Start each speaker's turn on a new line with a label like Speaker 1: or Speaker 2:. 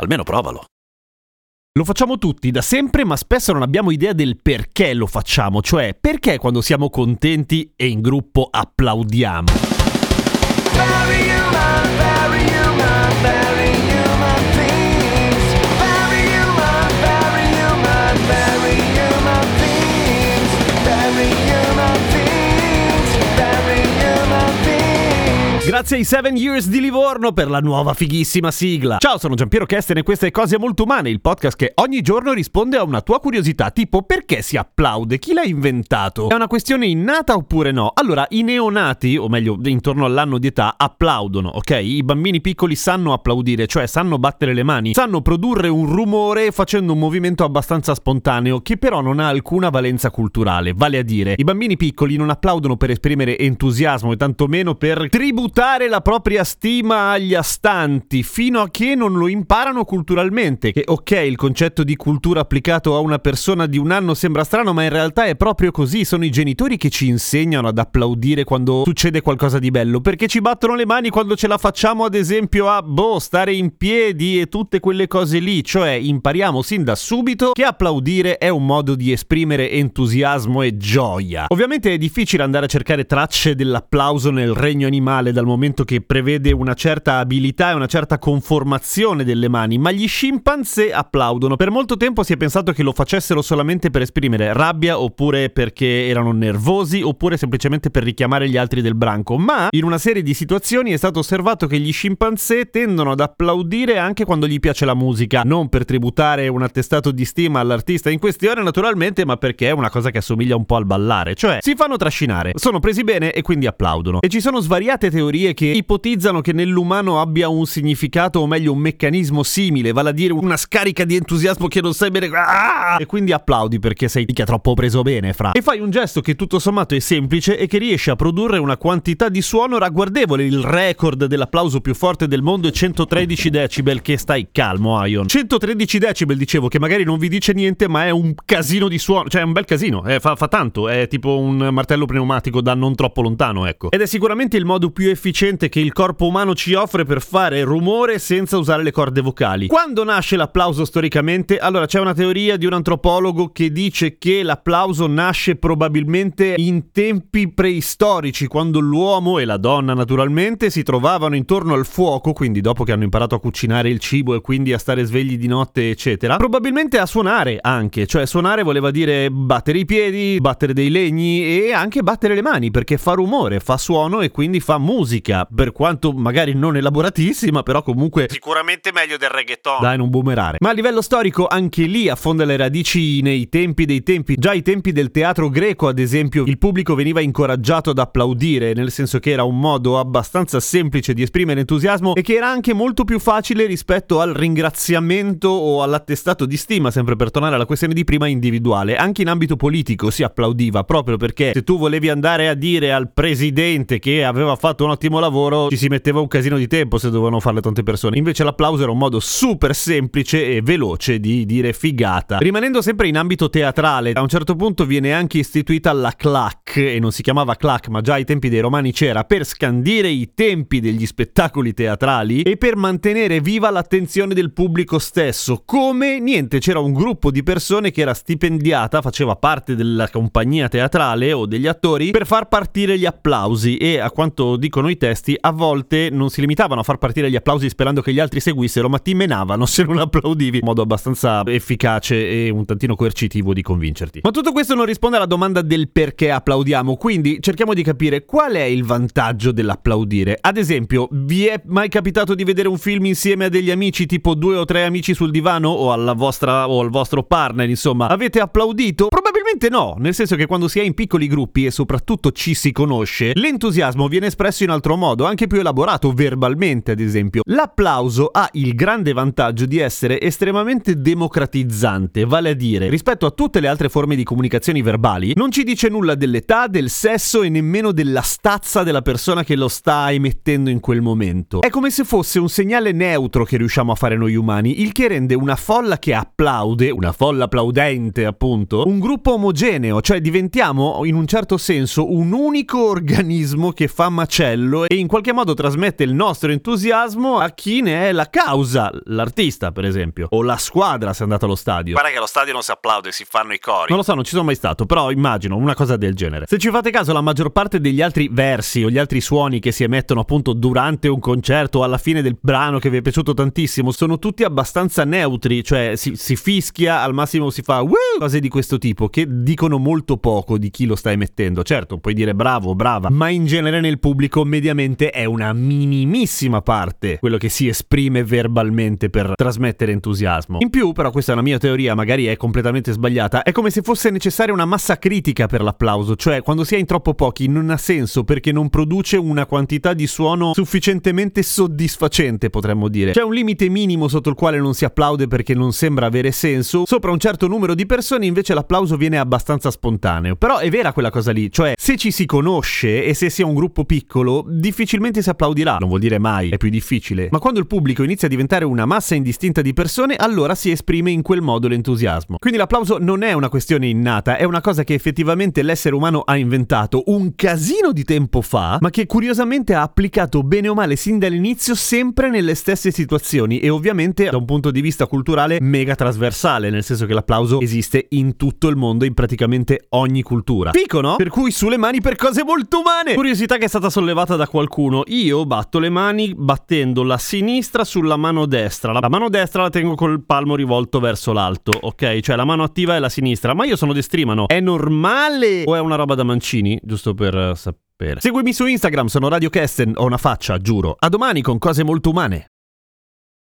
Speaker 1: Almeno provalo.
Speaker 2: Lo facciamo tutti da sempre, ma spesso non abbiamo idea del perché lo facciamo, cioè perché quando siamo contenti e in gruppo applaudiamo. Grazie ai 7 Years di Livorno per la nuova fighissima sigla. Ciao, sono Giampiero Kesten e queste cose molto umane, il podcast che ogni giorno risponde a una tua curiosità, tipo perché si applaude? Chi l'ha inventato? È una questione innata oppure no? Allora, i neonati, o meglio, intorno all'anno di età, applaudono, ok? I bambini piccoli sanno applaudire, cioè sanno battere le mani, sanno produrre un rumore facendo un movimento abbastanza spontaneo, che però non ha alcuna valenza culturale. Vale a dire, i bambini piccoli non applaudono per esprimere entusiasmo e tantomeno per tributare la propria stima agli astanti, fino a che non lo imparano culturalmente. Che ok, il concetto di cultura applicato a una persona di un anno sembra strano, ma in realtà è proprio così. Sono i genitori che ci insegnano ad applaudire quando succede qualcosa di bello, perché ci battono le mani quando ce la facciamo, ad esempio, a boh, stare in piedi e tutte quelle cose lì. Cioè, impariamo sin da subito che applaudire è un modo di esprimere entusiasmo e gioia. Ovviamente è difficile andare a cercare tracce dell'applauso nel regno animale dal momento che prevede una certa abilità e una certa conformazione delle mani, ma gli scimpanzé applaudono. Per molto tempo si è pensato che lo facessero solamente per esprimere rabbia oppure perché erano nervosi oppure semplicemente per richiamare gli altri del branco, ma in una serie di situazioni è stato osservato che gli scimpanzé tendono ad applaudire anche quando gli piace la musica, non per tributare un attestato di stima all'artista in questione naturalmente, ma perché è una cosa che assomiglia un po' al ballare, cioè si fanno trascinare, sono presi bene e quindi applaudono. E ci sono svariate teorie che ipotizzano che nell'umano abbia un significato o meglio un meccanismo simile, vale a dire una scarica di entusiasmo che non sai bene ah! e quindi applaudi perché sei mica troppo preso bene fra. E fai un gesto che tutto sommato è semplice e che riesce a produrre una quantità di suono ragguardevole. Il record dell'applauso più forte del mondo è 113 decibel, che stai calmo Ion. 113 decibel dicevo che magari non vi dice niente ma è un casino di suono, cioè è un bel casino, eh, fa, fa tanto, è tipo un martello pneumatico da non troppo lontano ecco. Ed è sicuramente il modo più efficiente che il corpo umano ci offre per fare rumore senza usare le corde vocali. Quando nasce l'applauso storicamente? Allora c'è una teoria di un antropologo che dice che l'applauso nasce probabilmente in tempi preistorici, quando l'uomo e la donna naturalmente si trovavano intorno al fuoco, quindi dopo che hanno imparato a cucinare il cibo e quindi a stare svegli di notte, eccetera. Probabilmente a suonare anche, cioè suonare voleva dire battere i piedi, battere dei legni e anche battere le mani, perché fa rumore, fa suono e quindi fa musica, per quanto magari non elaboratissima, però comunque
Speaker 3: Sicuramente meglio del reggaeton.
Speaker 2: dai, non boomerare. Ma a livello storico anche lì affonda le radici nei tempi dei tempi. Già ai tempi del teatro greco, ad esempio, il pubblico veniva incoraggiato ad applaudire, nel senso che era un modo abbastanza semplice di esprimere entusiasmo e che era anche molto più facile rispetto al ringraziamento o all'attestato di stima, sempre per tornare alla questione di prima individuale. Anche in ambito politico si applaudiva proprio perché se tu volevi andare a dire al presidente che aveva fatto un ottimo lavoro, ci si metteva un casino di tempo se dovevano farle tante persone. Invece l'applauso era un modo super semplice e veloce di dire figata. Rimanendo sempre in ambito teatrale, a un certo punto viene anche istituita la clac, e non si chiamava clac, ma già ai tempi dei romani c'era, per scandire i tempi degli spettacoli teatrali e per mantenere viva l'attenzione del pubblico stesso. Come niente, c'era un gruppo di persone che era stipendiata, faceva parte della compagnia teatrale o degli attori per far partire gli applausi e a quanto dicono i testi a volte non si limitavano a far partire gli applausi sperando che gli altri seguissero, ma ti menavano se non applaudivi in modo abbastanza efficace e un tantino coercitivo di convincerti. Ma tutto questo non risponde alla domanda del perché applaudiamo, quindi cerchiamo di capire qual è il vantaggio dell'applaudire. Ad esempio, vi è mai capitato di vedere un film insieme a degli amici, tipo due o tre amici sul divano o alla vostra o al vostro partner, insomma, avete applaudito? Probabilmente Effettivamente no, nel senso che quando si è in piccoli gruppi e soprattutto ci si conosce, l'entusiasmo viene espresso in altro modo, anche più elaborato, verbalmente ad esempio. L'applauso ha il grande vantaggio di essere estremamente democratizzante, vale a dire, rispetto a tutte le altre forme di comunicazioni verbali, non ci dice nulla dell'età, del sesso e nemmeno della stazza della persona che lo sta emettendo in quel momento. È come se fosse un segnale neutro che riusciamo a fare noi umani, il che rende una folla che applaude, una folla applaudente appunto, un gruppo omogeneo, cioè diventiamo in un certo senso un unico organismo che fa macello e in qualche modo trasmette il nostro entusiasmo a chi ne è la causa, l'artista per esempio, o la squadra se è andata allo stadio.
Speaker 3: Guarda che allo stadio non si applaude, si fanno i cori.
Speaker 2: Non lo so, non ci sono mai stato, però immagino una cosa del genere. Se ci fate caso, la maggior parte degli altri versi o gli altri suoni che si emettono appunto durante un concerto o alla fine del brano che vi è piaciuto tantissimo sono tutti abbastanza neutri, cioè si, si fischia, al massimo si fa Woo! cose di questo tipo che dicono molto poco di chi lo sta emettendo. Certo, puoi dire bravo, brava, ma in genere nel pubblico mediamente è una minimissima parte quello che si esprime verbalmente per trasmettere entusiasmo. In più, però, questa è una mia teoria, magari è completamente sbagliata, è come se fosse necessaria una massa critica per l'applauso, cioè quando si è in troppo pochi non ha senso perché non produce una quantità di suono sufficientemente soddisfacente, potremmo dire. C'è un limite minimo sotto il quale non si applaude perché non sembra avere senso, sopra un certo numero di persone invece l'applauso viene abbastanza spontaneo. Però è vera quella cosa lì, cioè se ci si conosce e se si è un gruppo piccolo, difficilmente si applaudirà, non vuol dire mai, è più difficile. Ma quando il pubblico inizia a diventare una massa indistinta di persone, allora si esprime in quel modo l'entusiasmo. Quindi l'applauso non è una questione innata, è una cosa che effettivamente l'essere umano ha inventato un casino di tempo fa, ma che curiosamente ha applicato bene o male sin dall'inizio sempre nelle stesse situazioni e ovviamente da un punto di vista culturale mega trasversale, nel senso che l'applauso esiste in tutto il mondo, in praticamente ogni cultura. Fico, no? Per cui sulle mani per cose molto umane! Curiosità che è stata sollevata da qualcuno. Io batto le mani battendo la sinistra sulla mano destra. La mano destra la tengo col palmo rivolto verso l'alto, ok? Cioè la mano attiva è la sinistra. Ma io sono destrimano. È normale o è una roba da mancini? Giusto per sapere. Seguimi su Instagram, sono Radio Kesten, ho una faccia, giuro. A domani con cose molto umane.